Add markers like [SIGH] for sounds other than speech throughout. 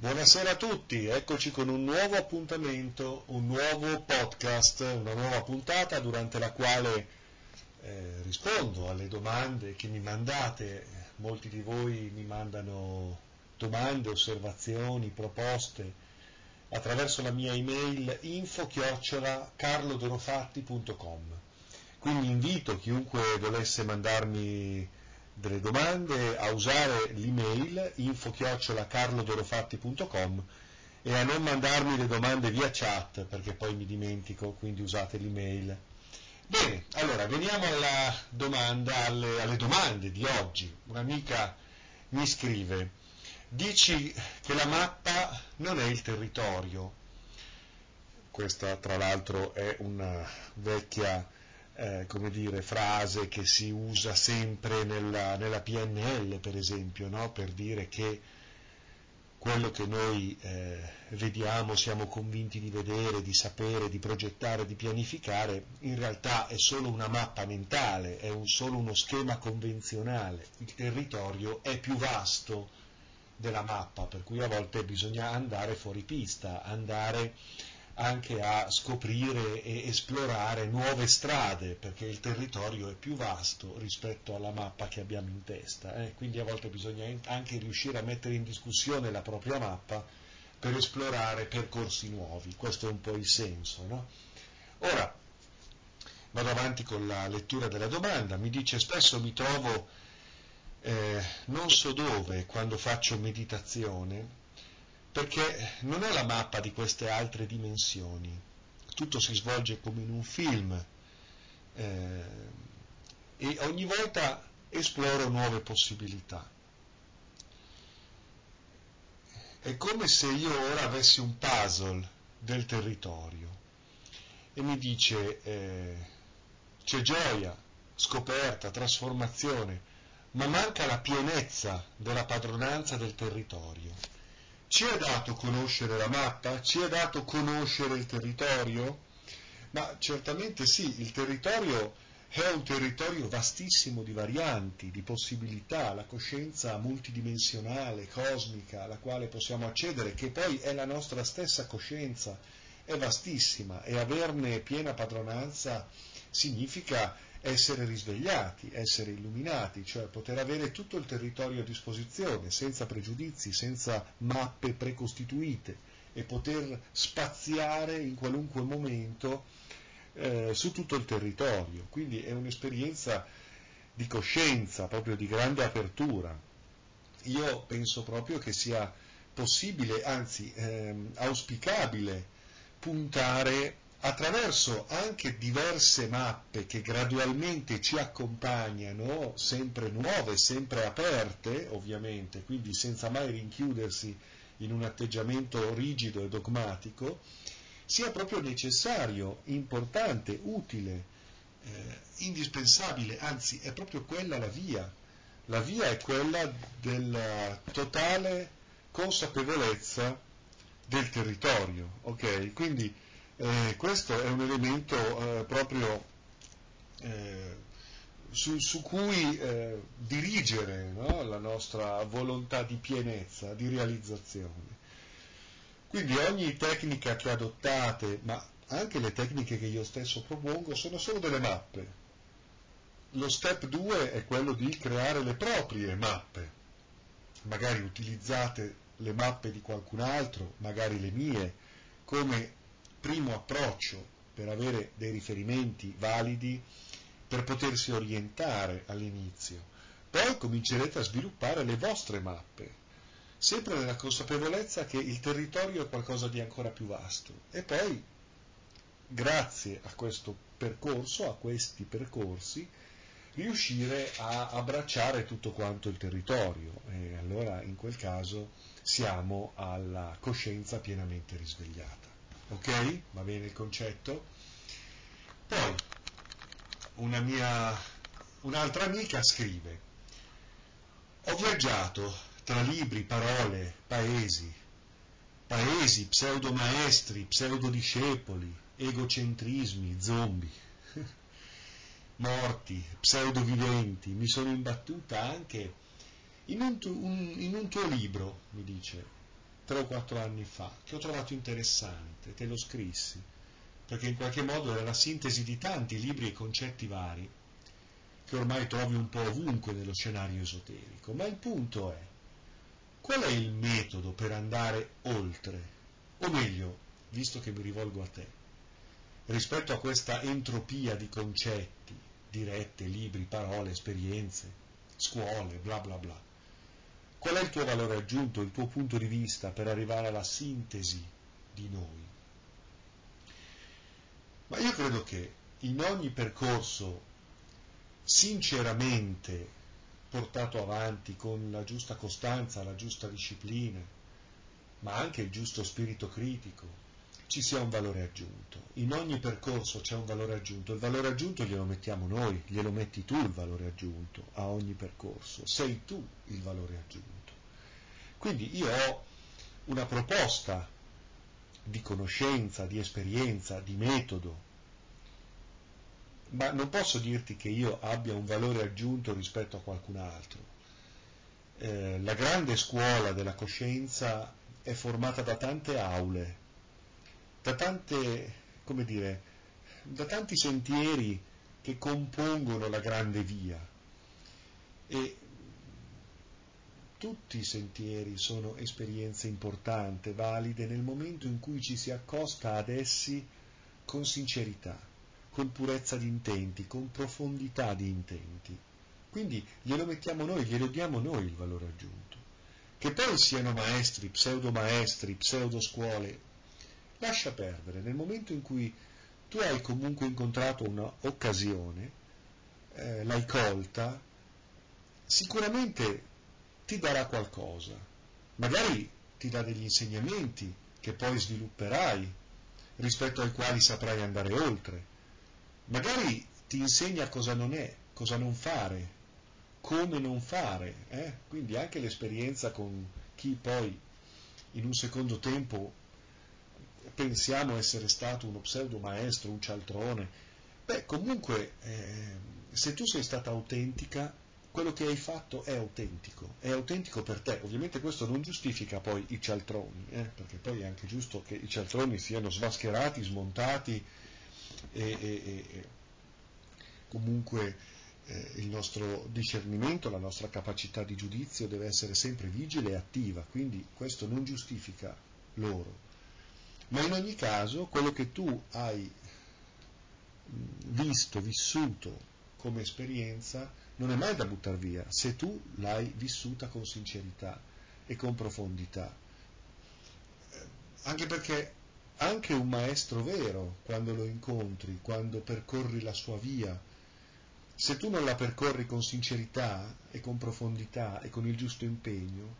Buonasera a tutti, eccoci con un nuovo appuntamento, un nuovo podcast, una nuova puntata durante la quale eh, rispondo alle domande che mi mandate. Molti di voi mi mandano domande, osservazioni, proposte attraverso la mia email info-carlodorofatti.com. Quindi invito chiunque volesse mandarmi delle domande a usare l'email info-carlodorofatti.com e a non mandarmi le domande via chat perché poi mi dimentico, quindi usate l'email. Bene, allora veniamo domanda, alle, alle domande di oggi. Un'amica mi scrive, dici che la mappa non è il territorio. Questa tra l'altro è una vecchia eh, come dire, frase che si usa sempre nella, nella PNL, per esempio, no? per dire che quello che noi eh, vediamo, siamo convinti di vedere, di sapere, di progettare, di pianificare, in realtà è solo una mappa mentale, è un, solo uno schema convenzionale. Il territorio è più vasto della mappa, per cui a volte bisogna andare fuori pista, andare anche a scoprire e esplorare nuove strade, perché il territorio è più vasto rispetto alla mappa che abbiamo in testa, eh? quindi a volte bisogna anche riuscire a mettere in discussione la propria mappa per esplorare percorsi nuovi, questo è un po' il senso. No? Ora, vado avanti con la lettura della domanda, mi dice spesso mi trovo eh, non so dove quando faccio meditazione, perché non è la mappa di queste altre dimensioni, tutto si svolge come in un film eh, e ogni volta esploro nuove possibilità. È come se io ora avessi un puzzle del territorio e mi dice eh, c'è gioia, scoperta, trasformazione, ma manca la pienezza della padronanza del territorio. Ci è dato conoscere la mappa? Ci è dato conoscere il territorio? Ma certamente sì, il territorio è un territorio vastissimo di varianti, di possibilità, la coscienza multidimensionale, cosmica, alla quale possiamo accedere, che poi è la nostra stessa coscienza, è vastissima e averne piena padronanza significa essere risvegliati, essere illuminati, cioè poter avere tutto il territorio a disposizione, senza pregiudizi, senza mappe precostituite e poter spaziare in qualunque momento eh, su tutto il territorio. Quindi è un'esperienza di coscienza, proprio di grande apertura. Io penso proprio che sia possibile, anzi ehm, auspicabile, puntare attraverso anche diverse mappe che gradualmente ci accompagnano, sempre nuove, sempre aperte, ovviamente, quindi senza mai rinchiudersi in un atteggiamento rigido e dogmatico, sia proprio necessario, importante, utile, eh, indispensabile, anzi è proprio quella la via. La via è quella della totale consapevolezza del territorio, ok? Quindi eh, questo è un elemento eh, proprio eh, su, su, cui eh, dirigere no? la nostra volontà di pienezza, di realizzazione. Quindi ogni tecnica che adottate, ma anche le tecniche che io stesso propongo, sono solo delle mappe. Lo step 2 è quello di creare le proprie mappe. Magari utilizzate le mappe di qualcun altro, magari le mie, come primo approccio per avere dei riferimenti validi per potersi orientare all'inizio. Poi comincerete a sviluppare le vostre mappe, sempre nella consapevolezza che il territorio è qualcosa di ancora più vasto. E poi, grazie a questo percorso, a questi percorsi, riuscire a abbracciare tutto quanto il territorio e allora in quel caso siamo alla coscienza pienamente risvegliata. Ok? Va bene il concetto? Poi, un'altra amica scrive, ho viaggiato tra libri, parole, paesi, paesi, pseudo-maestri, pseudo-discepoli, egocentrismi, zombie, [LAUGHS] morti, pseudo-viventi, mi sono imbattuta anche in un, tu, un, in un tuo libro, mi dice, tre o quattro anni fa, che ho trovato interessante, te lo scrissi, perché in qualche modo era la sintesi di tanti libri e concetti vari che ormai trovi un po' ovunque nello scenario esoterico. Ma il punto è, qual è il metodo per andare oltre? O meglio, visto che mi rivolgo a te, rispetto a questa entropia di concetti, dirette, libri, parole, esperienze, scuole, bla bla bla. Qual è il tuo valore aggiunto, il tuo punto di vista per arrivare alla sintesi di noi? Ma io credo che in ogni percorso sinceramente portato avanti con la giusta costanza, la giusta disciplina, ma anche il giusto spirito critico, ci sia un valore aggiunto. In ogni percorso c'è un valore aggiunto, il valore aggiunto glielo mettiamo noi, glielo metti tu il valore aggiunto a ogni percorso, sei tu il valore aggiunto. Quindi io ho una proposta di conoscenza, di esperienza, di metodo, ma non posso dirti che io abbia un valore aggiunto rispetto a qualcun altro. Eh, la grande scuola della coscienza è formata da tante aule, da tante, dire, da tanti sentieri che compongono la grande via. E tutti i sentieri sono esperienze importanti, valide nel momento in cui ci si accosta ad essi con sincerità, con purezza di intenti, con profondità di intenti. Quindi glielo mettiamo noi, glielo diamo noi il valore aggiunto. Che poi siano maestri, pseudo maestri, pseudo scuole, lascia perdere, nel momento in cui tu hai comunque incontrato un'occasione, eh, l'hai colta, sicuramente ti darà qualcosa, magari ti dà degli insegnamenti che poi svilupperai, rispetto ai quali saprai andare oltre, magari ti insegna cosa non è, cosa non fare, come non fare, eh? quindi anche l'esperienza con chi poi in un secondo tempo pensiamo essere stato uno pseudo maestro, un cialtrone, beh comunque eh, se tu sei stata autentica, quello che hai fatto è autentico, è autentico per te. Ovviamente questo non giustifica poi i cialtroni, eh, perché poi è anche giusto che i cialtroni siano svascherati, smontati e, e, e comunque eh, il nostro discernimento, la nostra capacità di giudizio deve essere sempre vigile e attiva, quindi questo non giustifica loro ma in ogni caso quello che tu hai visto, vissuto come esperienza non è mai da buttare via se tu l'hai vissuta con sincerità e con profondità. Anche perché anche un maestro vero, quando lo incontri, quando percorri la sua via, se tu non la percorri con sincerità e con profondità e con il giusto impegno,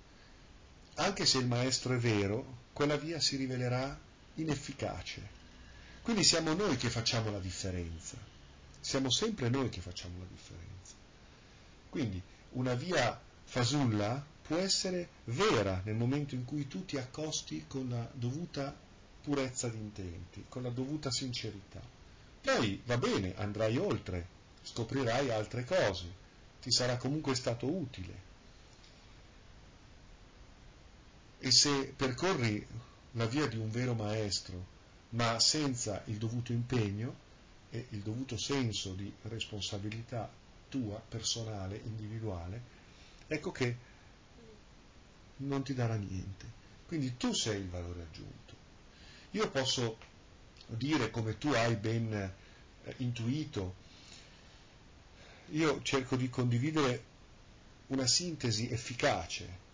anche se il maestro è vero, quella via si rivelerà inefficace. Quindi siamo noi che facciamo la differenza, siamo sempre noi che facciamo la differenza. Quindi una via fasulla può essere vera nel momento in cui tu ti accosti con la dovuta purezza di intenti, con la dovuta sincerità. Poi va bene, andrai oltre, scoprirai altre cose, ti sarà comunque stato utile. E se percorri la via di un vero maestro, ma senza il dovuto impegno e il dovuto senso di responsabilità tua, personale, individuale, ecco che non ti darà niente. Quindi tu sei il valore aggiunto. Io posso dire, come tu hai ben eh, intuito, io cerco di condividere una sintesi efficace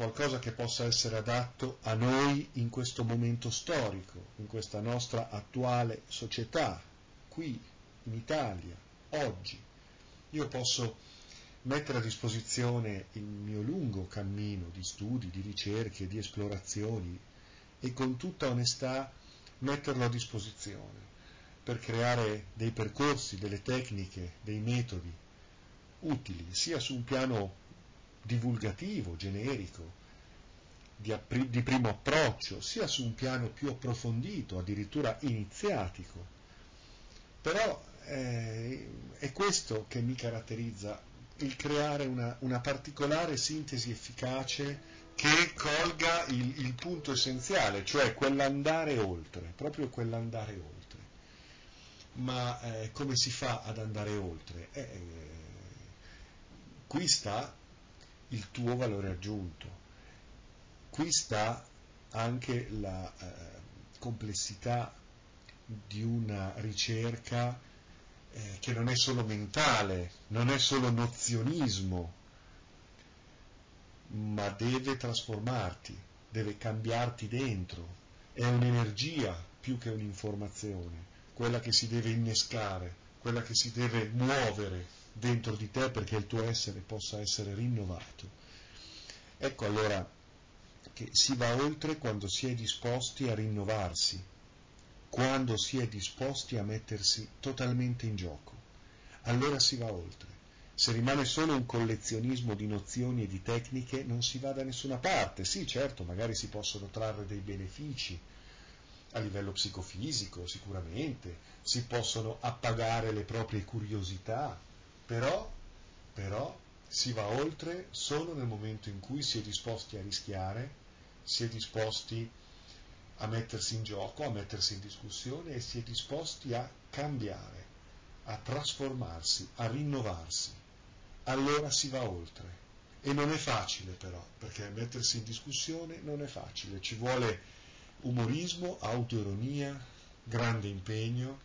qualcosa che possa essere adatto a noi in questo momento storico, in questa nostra attuale società, qui in Italia, oggi. Io posso mettere a disposizione il mio lungo cammino di studi, di ricerche, di esplorazioni e con tutta onestà metterlo a disposizione per creare dei percorsi, delle tecniche, dei metodi utili sia su un piano divulgativo, generico, di, di, primo approccio, sia su un piano più approfondito, addirittura iniziatico. Però eh, è questo che mi caratterizza, il creare una, una particolare sintesi efficace che colga il, il punto essenziale, cioè quell'andare oltre, proprio quell'andare oltre. Ma eh, come si fa ad andare oltre? Eh, eh qui sta il tuo valore aggiunto, qui sta anche la eh, complessità di una ricerca eh, che non è solo mentale, non è solo nozionismo, ma deve trasformarti, deve cambiarti dentro, è un'energia più che un'informazione, quella che si deve innescare, quella che si deve muovere dentro di te perché il tuo essere possa essere rinnovato. Ecco allora che si va oltre quando si è disposti a rinnovarsi, quando si è disposti a mettersi totalmente in gioco. Allora si va oltre. Se rimane solo un collezionismo di nozioni e di tecniche non si va da nessuna parte. Sì, certo, magari si possono trarre dei benefici a livello psicofisico, sicuramente, si possono appagare le proprie curiosità, però, però si va oltre solo nel momento in cui si è disposti a rischiare, si è disposti a mettersi in gioco, a mettersi in discussione e si è disposti a cambiare, a trasformarsi, a rinnovarsi. Allora si va oltre. E non è facile però, perché mettersi in discussione non è facile, ci vuole umorismo, autoironia, grande impegno,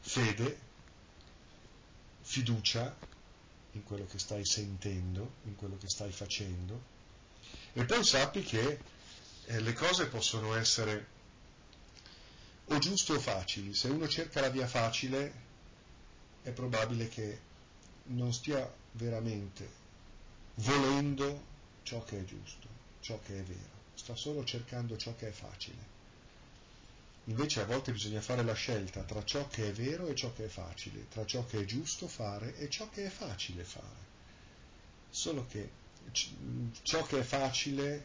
fede, fiducia in quello che stai sentendo, in quello che stai facendo. E poi sappi che eh, le cose possono essere o giuste o facili. Se uno cerca la via facile è probabile che non stia veramente volendo ciò che è giusto, ciò che è vero, sta solo cercando ciò che è facile. Invece a volte bisogna fare la scelta tra ciò che è vero e ciò che è facile, tra ciò che è giusto fare e ciò che è facile fare. Solo che ciò che è facile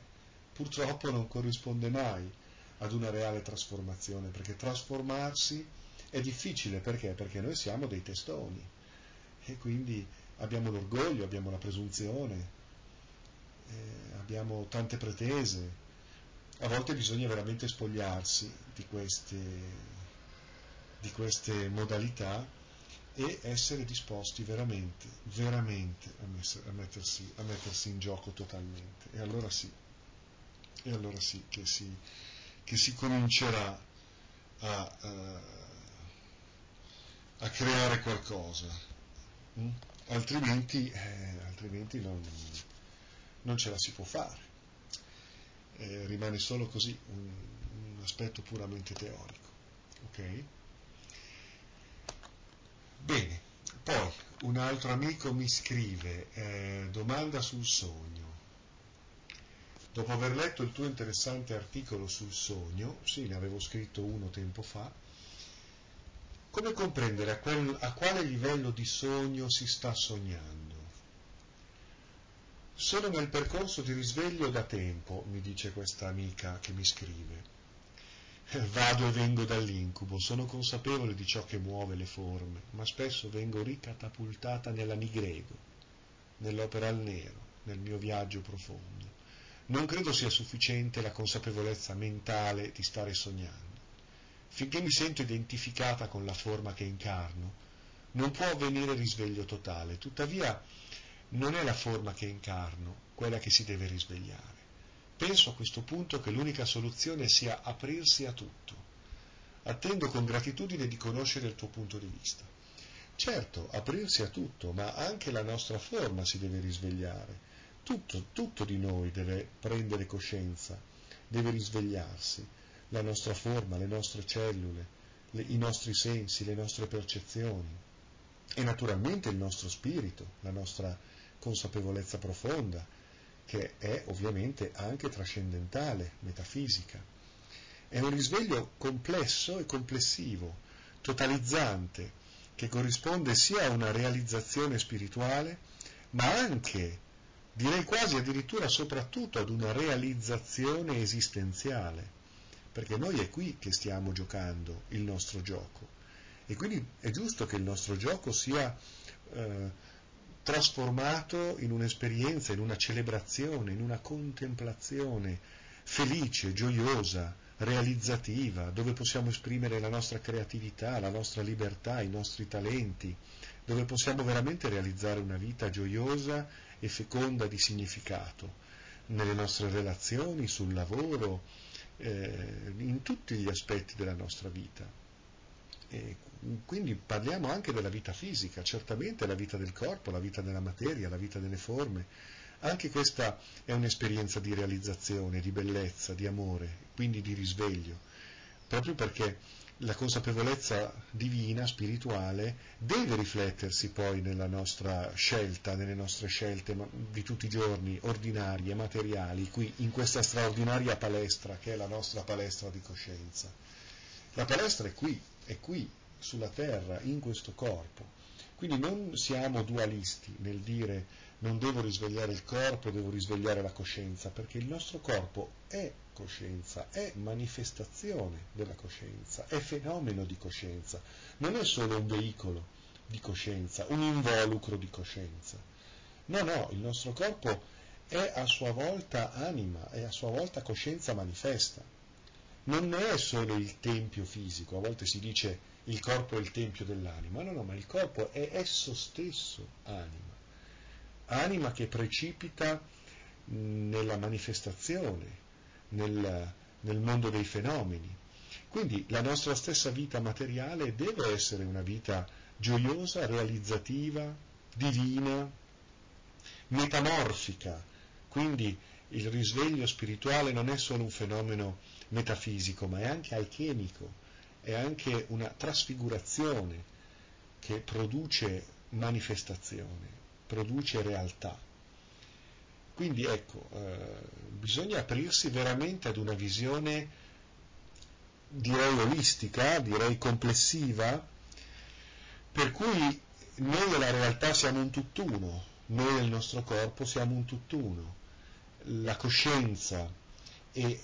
purtroppo non corrisponde mai ad una reale trasformazione, perché trasformarsi è difficile perché? Perché noi siamo dei testoni e quindi abbiamo l'orgoglio, abbiamo la presunzione, eh, abbiamo tante pretese. A volte bisogna veramente spogliarsi di queste, di queste modalità e essere disposti veramente, veramente a, messer, a, mettersi, a mettersi in gioco totalmente. E allora sì, e allora sì che si, che si comincerà a, uh, a, creare qualcosa, mm? altrimenti, eh, altrimenti non, non, ce la si può fare, eh, rimane solo così un, un aspetto puramente teorico. ok? Bene, poi un altro amico mi scrive, eh, domanda sul sogno. Dopo aver letto il tuo interessante articolo sul sogno, sì, ne avevo scritto uno tempo fa, come comprendere a, quel, a quale livello di sogno si sta sognando? Sono nel percorso di risveglio da tempo, mi dice questa amica che mi scrive. Vado e vengo dall'incubo, sono consapevole di ciò che muove le forme, ma spesso vengo ricatapultata nella nigrego, nell'opera al nero, nel mio viaggio profondo. Non credo sia sufficiente la consapevolezza mentale di stare sognando. Finché mi sento identificata con la forma che incarno, non può avvenire risveglio totale. Tuttavia, non è la forma che incarno quella che si deve risvegliare. Penso a questo punto che l'unica soluzione sia aprirsi a tutto. Attendo con gratitudine di conoscere il tuo punto di vista. Certo, aprirsi a tutto, ma anche la nostra forma si deve risvegliare tutto, tutto di noi deve prendere coscienza, deve risvegliarsi, la nostra forma, le nostre cellule, le, i nostri sensi, le nostre percezioni e naturalmente il nostro spirito, la nostra consapevolezza profonda, che è ovviamente anche trascendentale, metafisica. È un risveglio complesso e complessivo, totalizzante, che corrisponde sia a una realizzazione spirituale, ma anche direi quasi addirittura soprattutto ad una realizzazione esistenziale, perché noi è qui che stiamo giocando il nostro gioco e quindi è giusto che il nostro gioco sia eh, trasformato in un'esperienza, in una celebrazione, in una contemplazione felice, gioiosa, realizzativa, dove possiamo esprimere la nostra creatività, la nostra libertà, i nostri talenti, dove possiamo veramente realizzare una vita gioiosa e feconda di significato nelle nostre relazioni, sul lavoro, eh, in tutti gli aspetti della nostra vita. E quindi parliamo anche della vita fisica, certamente la vita del corpo, la vita della materia, la vita delle forme. Anche questa è un'esperienza di realizzazione, di bellezza, di amore, quindi di risveglio, proprio perché la consapevolezza divina, spirituale, deve riflettersi poi nella nostra scelta, nelle nostre scelte di tutti i giorni, ordinarie, materiali, qui in questa straordinaria palestra che è la nostra palestra di coscienza. La palestra è qui, è qui, sulla terra, in questo corpo. Quindi non siamo dualisti nel dire non devo risvegliare il corpo, devo risvegliare la coscienza, perché il nostro corpo è coscienza, è manifestazione della coscienza, è fenomeno di coscienza, non è solo un veicolo di coscienza, un involucro di coscienza. No, no, il nostro corpo è a sua volta anima, è a sua volta coscienza manifesta. Non è solo il tempio fisico, a volte si dice il corpo è il tempio dell'anima, no, no, ma il corpo è esso stesso anima, anima che precipita nella manifestazione, nel, nel mondo dei fenomeni. Quindi la nostra stessa vita materiale deve essere una vita gioiosa, realizzativa, divina, metamorfica. Quindi il risveglio spirituale non è solo un fenomeno metafisico, ma è anche alchemico, è anche una trasfigurazione che produce manifestazione, produce realtà. Quindi ecco, eh, bisogna aprirsi veramente ad una visione, direi olistica, direi complessiva, per cui noi nella realtà siamo un tutt'uno, noi nel nostro corpo siamo un tutt'uno, la coscienza e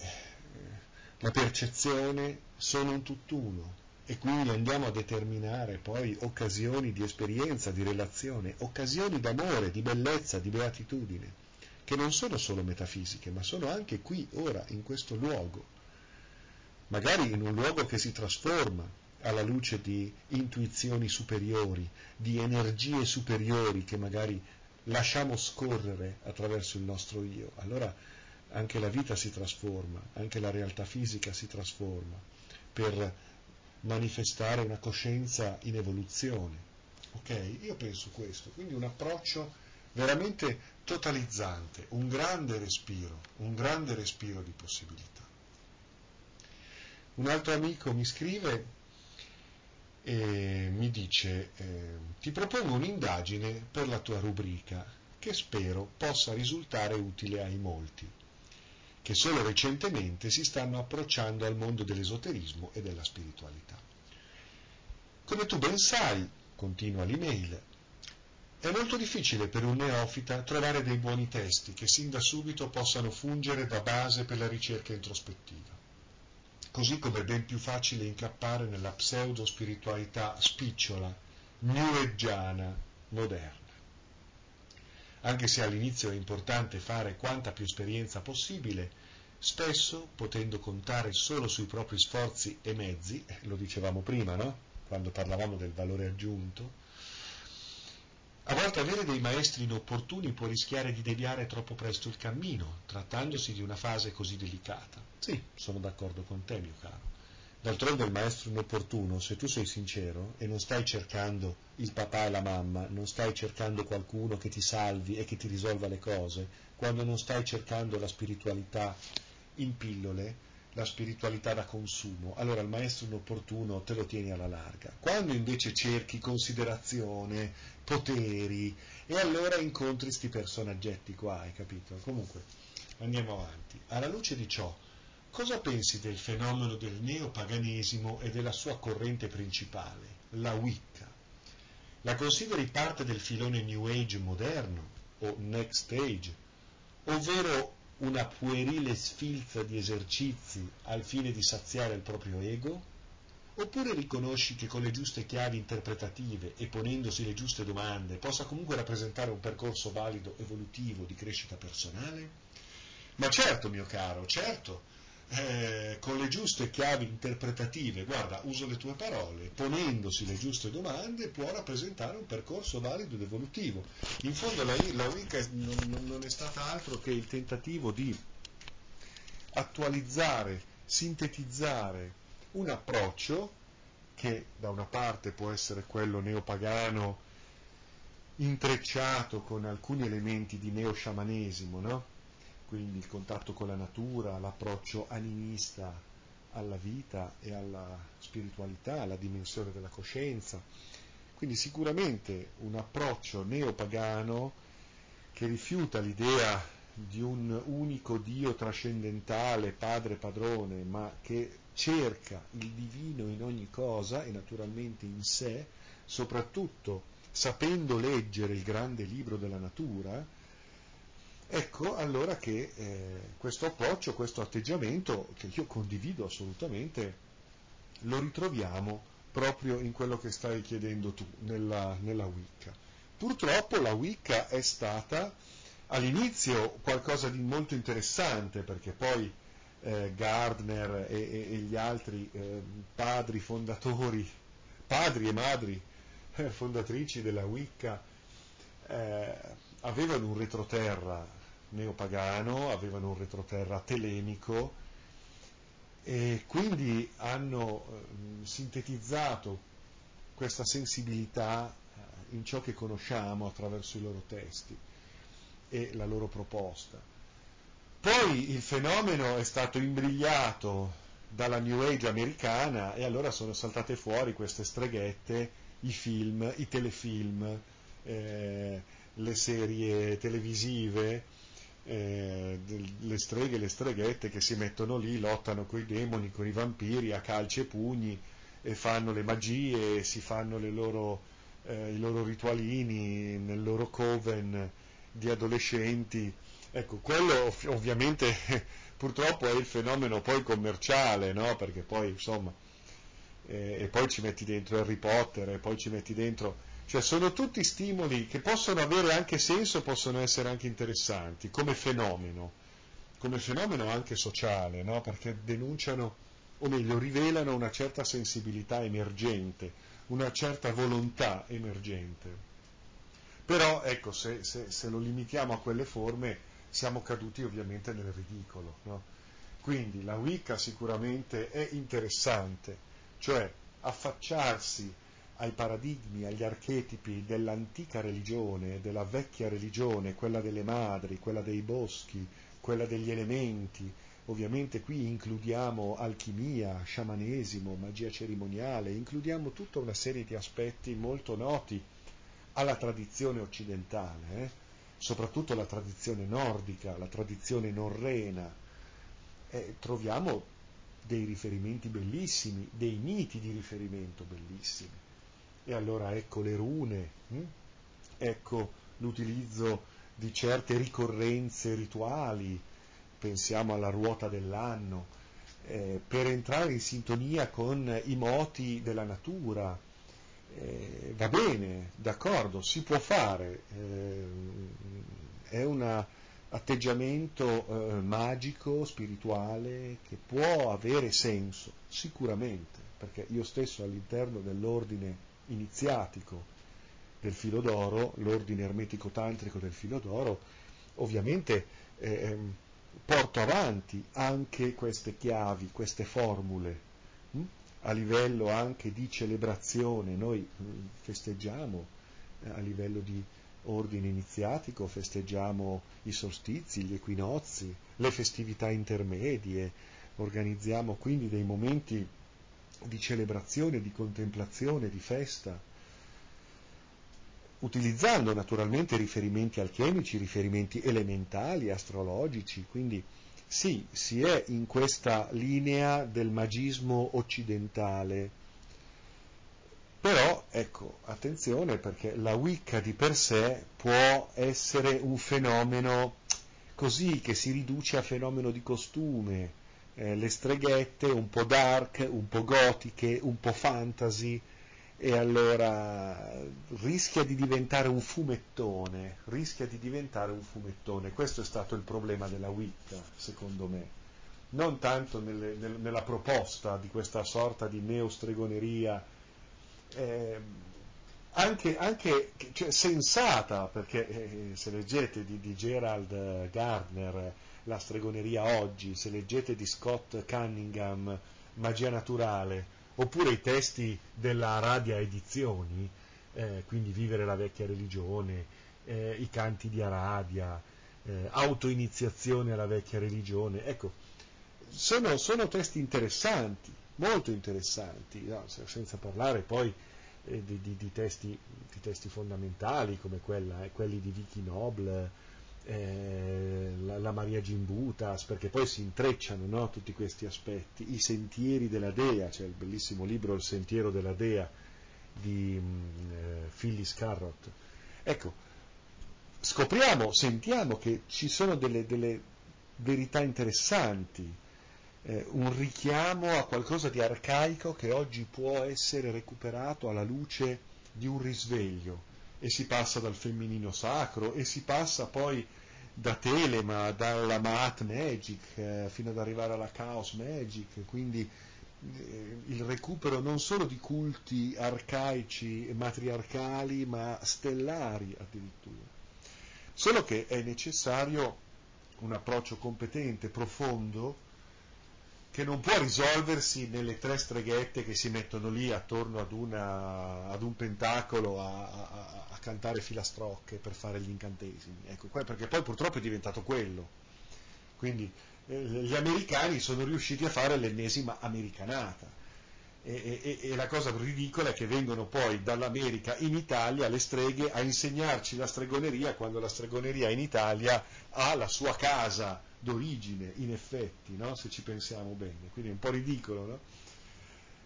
la percezione sono un tutt'uno e quindi andiamo a determinare poi occasioni di esperienza, di relazione, occasioni d'amore, di bellezza, di beatitudine che non sono solo metafisiche, ma sono anche qui, ora, in questo luogo, magari in un luogo che si trasforma alla luce di intuizioni superiori, di energie superiori che magari lasciamo scorrere attraverso il nostro io. Allora anche la vita si trasforma, anche la realtà fisica si trasforma per manifestare una coscienza in evoluzione. Ok? Io penso questo, quindi un approccio veramente totalizzante, un grande respiro, un grande respiro di possibilità. Un altro amico mi scrive e mi dice eh, ti propongo un'indagine per la tua rubrica che spero possa risultare utile ai molti, che solo recentemente si stanno approcciando al mondo dell'esoterismo e della spiritualità. Come tu ben sai, continua l'email, è molto difficile per un neofita trovare dei buoni testi che sin da subito possano fungere da base per la ricerca introspettiva. Così come è ben più facile incappare nella pseudo-spiritualità spicciola, neweggiana, moderna. Anche se all'inizio è importante fare quanta più esperienza possibile, spesso, potendo contare solo sui propri sforzi e mezzi, lo dicevamo prima, no? Quando parlavamo del valore aggiunto, a volte avere dei maestri inopportuni può rischiare di deviare troppo presto il cammino, trattandosi di una fase così delicata. Sì, sono d'accordo con te, mio caro. D'altronde il maestro inopportuno, se tu sei sincero e non stai cercando il papà e la mamma, non stai cercando qualcuno che ti salvi e che ti risolva le cose, quando non stai cercando la spiritualità in pillole, la spiritualità da consumo, allora il maestro inopportuno te lo tieni alla larga. Quando invece cerchi considerazione, poteri, e allora incontri sti personaggetti qua, hai capito? Comunque, andiamo avanti. Alla luce di ciò, cosa pensi del fenomeno del neopaganesimo e della sua corrente principale, la Wicca? La consideri parte del filone New Age moderno, o Next Age, ovvero una puerile sfilza di esercizi al fine di saziare il proprio ego? Oppure riconosci che con le giuste chiavi interpretative e ponendosi le giuste domande possa comunque rappresentare un percorso valido evolutivo di crescita personale? Ma certo, mio caro, certo, eh, con le giuste chiavi interpretative, guarda, uso le tue parole, ponendosi le giuste domande può rappresentare un percorso valido ed evolutivo. In fondo la, la Wicca non, non è stata altro che il tentativo di attualizzare, sintetizzare un approccio che da una parte può essere quello neopagano intrecciato con alcuni elementi di neosciamanesimo, no? Quindi il contatto con la natura, l'approccio animista alla vita e alla spiritualità, alla dimensione della coscienza. Quindi sicuramente un approccio neopagano che rifiuta l'idea di un unico Dio trascendentale, padre padrone, ma che cerca il divino in ogni cosa e naturalmente in sé, soprattutto sapendo leggere il grande libro della natura, ecco allora che eh, questo approccio, questo atteggiamento, che io condivido assolutamente, lo ritroviamo proprio in quello che stai chiedendo tu, nella, nella Wicca. Purtroppo la Wicca è stata all'inizio qualcosa di molto interessante, perché poi eh, Gardner e, e, e, gli altri eh, padri fondatori, padri e madri eh, fondatrici della Wicca, eh, avevano un retroterra neopagano, avevano un retroterra telemico e quindi hanno eh, sintetizzato questa sensibilità eh, in ciò che conosciamo attraverso i loro testi e la loro proposta. Poi il fenomeno è stato imbrigliato dalla New Age americana e allora sono saltate fuori queste streghette, i film, i telefilm, eh, le serie televisive, eh, le streghe e le streghette che si mettono lì, lottano con i demoni, con i vampiri a calci e pugni e fanno le magie, si fanno loro, eh, i loro ritualini nel loro coven di adolescenti Ecco, quello ov- ovviamente [LAUGHS] purtroppo è il fenomeno poi commerciale, no? Perché poi insomma, eh, e poi ci metti dentro Harry Potter, e poi ci metti dentro, cioè sono tutti stimoli che possono avere anche senso, possono essere anche interessanti come fenomeno, come fenomeno anche sociale, no? Perché denunciano, o meglio, rivelano una certa sensibilità emergente, una certa volontà emergente. Però ecco, se, se, se lo limitiamo a quelle forme, siamo caduti ovviamente nel ridicolo. No? Quindi la Wicca sicuramente è interessante, cioè affacciarsi ai paradigmi, agli archetipi dell'antica religione, della vecchia religione, quella delle madri, quella dei boschi, quella degli elementi. Ovviamente qui includiamo alchimia, sciamanesimo, magia cerimoniale, includiamo tutta una serie di aspetti molto noti alla tradizione occidentale. Eh? soprattutto la tradizione nordica, la tradizione norrena, eh, troviamo dei riferimenti bellissimi, dei miti di riferimento bellissimi. E allora ecco le rune, hm? ecco l'utilizzo di certe ricorrenze rituali, pensiamo alla ruota dell'anno, eh, per entrare in sintonia con i moti della natura, eh, va bene, d'accordo, si può fare, eh, è un atteggiamento eh, magico, spirituale, che può avere senso, sicuramente, perché io stesso all'interno dell'ordine iniziatico del filo d'oro, l'ordine ermetico tantrico del filo d'oro, ovviamente ehm, porto avanti anche queste chiavi, queste formule. Hm? a livello anche di celebrazione, noi mm, festeggiamo eh, a livello di ordine iniziatico, festeggiamo i solstizi, gli equinozi, le festività intermedie, organizziamo quindi dei momenti di celebrazione, di contemplazione, di festa, utilizzando naturalmente riferimenti alchemici, riferimenti elementali, astrologici, quindi sì, si è in questa linea del magismo occidentale, però ecco, attenzione perché la Wicca di per sé può essere un fenomeno così che si riduce a fenomeno di costume, eh, le streghette, un po' dark, un po' gotiche, un po' fantasy, e allora rischia di diventare un fumettone, rischia di diventare un fumettone. Questo è stato il problema della Wicca, secondo me. Non tanto nelle, nel, nella proposta di questa sorta di neostregoneria, eh, anche, anche cioè, sensata, perché eh, se leggete di, di Gerald Gardner la stregoneria oggi, se leggete di Scott Cunningham Magia naturale, oppure i testi della Aradia Edizioni, eh, quindi Vivere la vecchia religione, eh, i canti di Aradia, eh, autoiniziazione alla vecchia religione, ecco, sono, sono testi interessanti, molto interessanti, no? senza parlare poi eh, di, di, di, testi, di, testi, fondamentali come quella, eh, quelli di Vicky Noble, eh, la, la, Maria Gimbutas, perché poi si intrecciano no, tutti questi aspetti, i sentieri della Dea, c'è il bellissimo libro Il sentiero della Dea di mm, eh, Phyllis Carrot. Ecco, scopriamo, sentiamo che ci sono delle, delle verità interessanti, eh, un richiamo a qualcosa di arcaico che oggi può essere recuperato alla luce di un risveglio e si passa dal femminino sacro e si passa poi da Telema, dalla Maat Magic eh, fino ad arrivare alla Chaos Magic, quindi eh, il recupero non solo di culti arcaici e matriarcali, ma stellari addirittura. Solo che è necessario un approccio competente, profondo, che non può risolversi nelle tre streghette che si mettono lì attorno ad, una, ad un pentacolo a, a, a, cantare filastrocche per fare gli incantesimi. Ecco, perché poi purtroppo è diventato quello. Quindi eh, gli americani sono riusciti a fare l'ennesima americanata. E, e, e, la cosa ridicola è che vengono poi dall'America in Italia le streghe a insegnarci la stregoneria quando la stregoneria in Italia ha la sua casa d'origine, in effetti, no? se ci pensiamo bene, quindi è un po' ridicolo. No?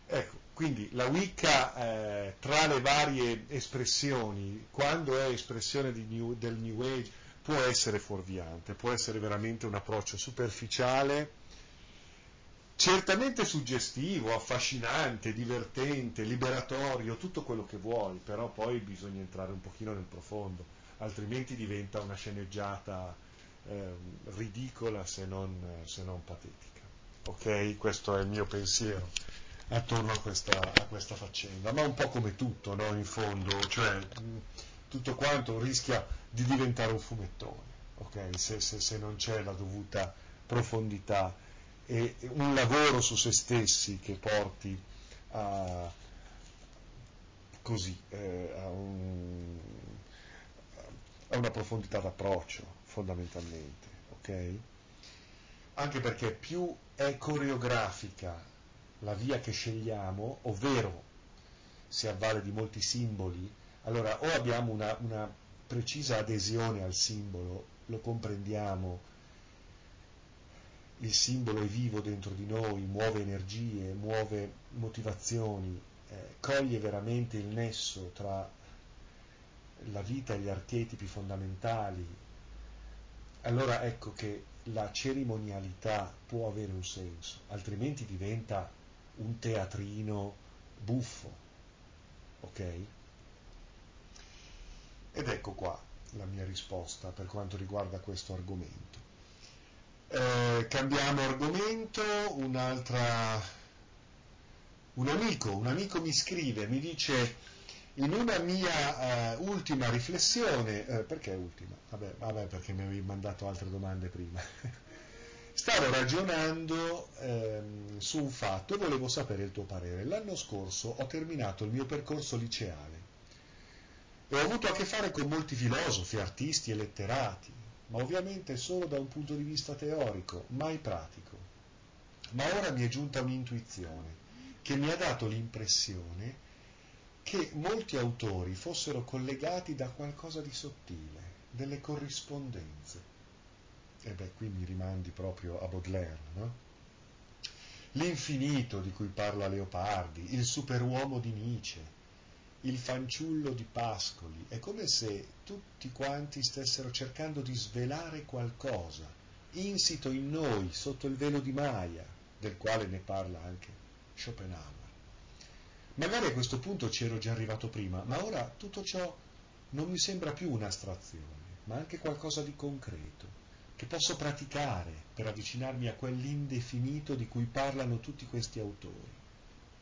Ecco, quindi la Wicca eh, tra le varie espressioni, quando è espressione new, del New Age, può essere fuorviante, può essere veramente un approccio superficiale, certamente suggestivo, affascinante, divertente, liberatorio, tutto quello che vuoi, però poi bisogna entrare un pochino nel profondo, altrimenti diventa una sceneggiata eh, ridicola se non, se non, patetica. Ok? Questo è il mio pensiero attorno a questa, a questa faccenda, ma un po' come tutto, no? In fondo, cioè tutto quanto rischia di diventare un fumettone, ok? Se, se, se non c'è la dovuta profondità e un lavoro su se stessi che porti a, così, eh, a, un, a una profondità d'approccio fondamentalmente, ok? Anche perché più è coreografica la via che scegliamo, ovvero si avvale di molti simboli, allora o abbiamo una, una precisa adesione al simbolo, lo comprendiamo, il simbolo è vivo dentro di noi, muove energie, muove motivazioni, eh, coglie veramente il nesso tra la vita e gli archetipi fondamentali, allora ecco che la cerimonialità può avere un senso, altrimenti diventa un teatrino buffo, ok? Ed ecco qua la mia risposta per quanto riguarda questo argomento. Eh, cambiamo argomento, un'altra... Un amico, un amico mi scrive, mi dice in una mia uh, ultima riflessione, uh, perché ultima? Vabbè, vabbè, perché mi avevi mandato altre domande prima. [LAUGHS] Stavo ragionando ehm, su un fatto e volevo sapere il tuo parere. L'anno scorso ho terminato il mio percorso liceale e ho avuto a che fare con molti filosofi, artisti e letterati, ma ovviamente solo da un punto di vista teorico, mai pratico. Ma ora mi è giunta un'intuizione che mi ha dato l'impressione che molti autori fossero collegati da qualcosa di sottile, delle corrispondenze. E beh, qui mi rimandi proprio a Baudelaire, no? L'infinito di cui parla Leopardi, il superuomo di Nietzsche, il fanciullo di Pascoli, è come se tutti quanti stessero cercando di svelare qualcosa insito in noi, sotto il velo di Maya, del quale ne parla anche Schopenhauer. Magari a questo punto ci ero già arrivato prima, ma ora tutto ciò non mi sembra più un'astrazione, ma anche qualcosa di concreto, che posso praticare per avvicinarmi a quell'indefinito di cui parlano tutti questi autori,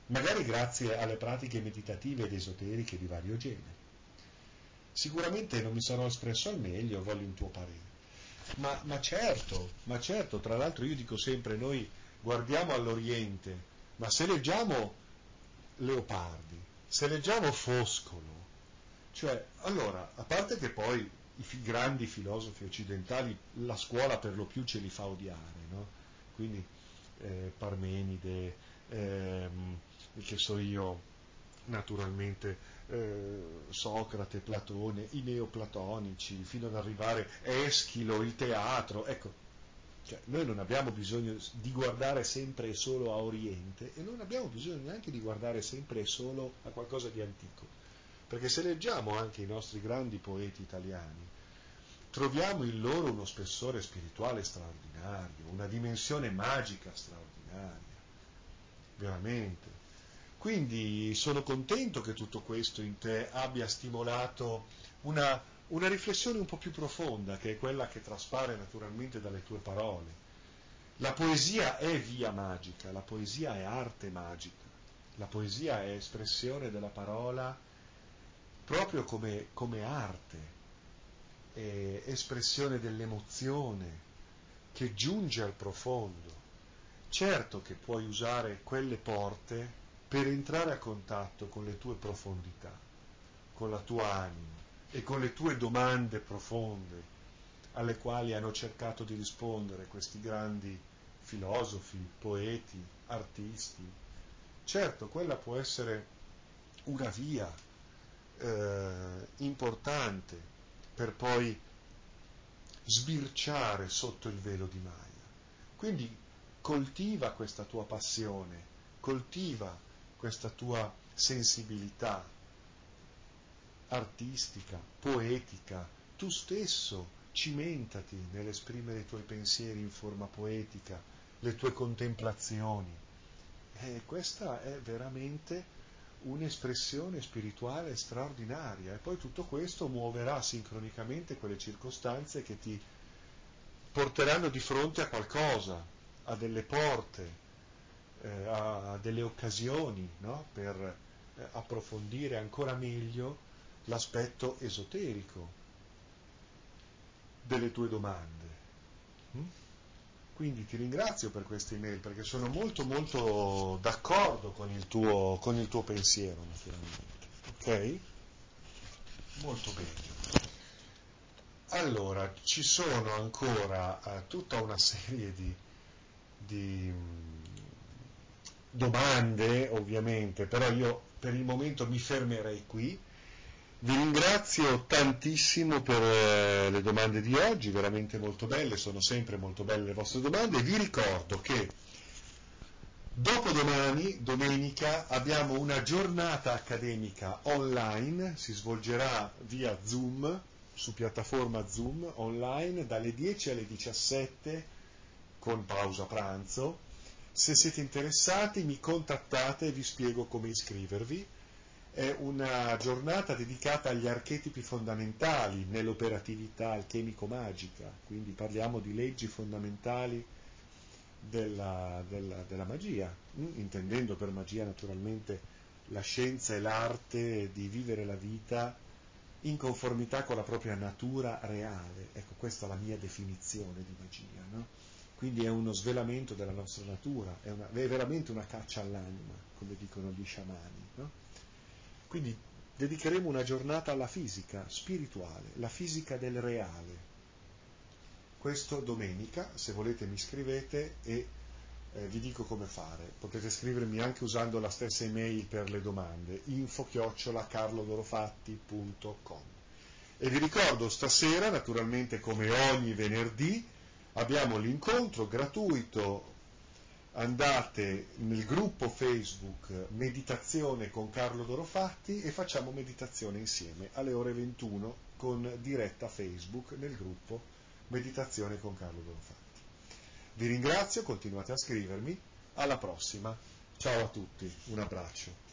magari grazie alle pratiche meditative ed esoteriche di vario genere. Sicuramente non mi sarò espresso al meglio, voglio un tuo parere. Ma, ma certo, ma certo, tra l'altro io dico sempre, noi guardiamo all'Oriente, ma se leggiamo Leopardi, se leggiamo Foscolo, cioè, allora, a parte che poi i grandi filosofi occidentali, la scuola per lo più ce li fa odiare, no? Quindi eh, Parmenide, ehm, che so io, naturalmente eh, Socrate, Platone, i neoplatonici, fino ad arrivare Eschilo, il teatro, ecco, cioè, noi non abbiamo bisogno di guardare sempre e solo a Oriente e non abbiamo bisogno neanche di guardare sempre e solo a qualcosa di antico, perché se leggiamo anche i nostri grandi poeti italiani, troviamo in loro uno spessore spirituale straordinario, una dimensione magica straordinaria, veramente. Quindi sono contento che tutto questo in te abbia stimolato una, una riflessione un po' più profonda, che è quella che traspare naturalmente dalle tue parole. La poesia è via magica, la poesia è arte magica, la poesia è espressione della parola proprio come, come arte, è espressione dell'emozione che giunge al profondo. Certo che puoi usare quelle porte per entrare a contatto con le tue profondità, con la tua anima e con le tue domande profonde alle quali hanno cercato di rispondere questi grandi filosofi, poeti, artisti. Certo, quella può essere una via eh, importante per poi sbirciare sotto il velo di Maya. Quindi coltiva questa tua passione, coltiva questa tua sensibilità artistica, poetica, tu stesso cimentati nell'esprimere i tuoi pensieri in forma poetica, le tue contemplazioni. E questa è veramente un'espressione spirituale straordinaria e poi tutto questo muoverà sincronicamente quelle circostanze che ti porteranno di fronte a qualcosa, a delle porte, eh, a delle occasioni no? per eh, approfondire ancora meglio l'aspetto esoterico delle tue domande. Mm? Quindi ti ringrazio per queste email perché sono molto molto d'accordo con il tuo, con il tuo pensiero naturalmente. Ok? Molto bene. Allora, ci sono ancora uh, tutta una serie di, di domande ovviamente, però io per il momento mi fermerei qui. Vi ringrazio tantissimo per eh, le domande di oggi, veramente molto belle, sono sempre molto belle le vostre domande. Vi ricordo che dopodomani, domenica, abbiamo una giornata accademica online, si svolgerà via Zoom, su piattaforma Zoom online, dalle 10 alle 17 con pausa pranzo se siete interessati mi contattate e vi spiego come iscrivervi. È una giornata dedicata agli archetipi fondamentali nell'operatività alchemico-magica, quindi parliamo di leggi fondamentali della, della, della magia, mm, intendendo per magia naturalmente la scienza e l'arte di vivere la vita in conformità con la propria natura reale. Ecco, questa è la mia definizione di magia. No? Quindi è uno svelamento della nostra natura, è, una, è veramente una caccia all'anima, come dicono gli sciamani. No? Quindi dedicheremo una giornata alla fisica spirituale, la fisica del reale. Questo domenica, se volete mi scrivete e eh, vi dico come fare. Potete scrivermi anche usando la stessa email per le domande, info-carlodorofatti.com. E vi ricordo stasera, naturalmente come ogni venerdì, abbiamo l'incontro gratuito, andate nel gruppo Facebook Meditazione con Carlo Dorofatti e facciamo meditazione insieme alle ore 21 con diretta Facebook nel gruppo Meditazione con Carlo Dorofatti. Vi ringrazio, continuate a scrivermi, alla prossima, ciao a tutti, un abbraccio.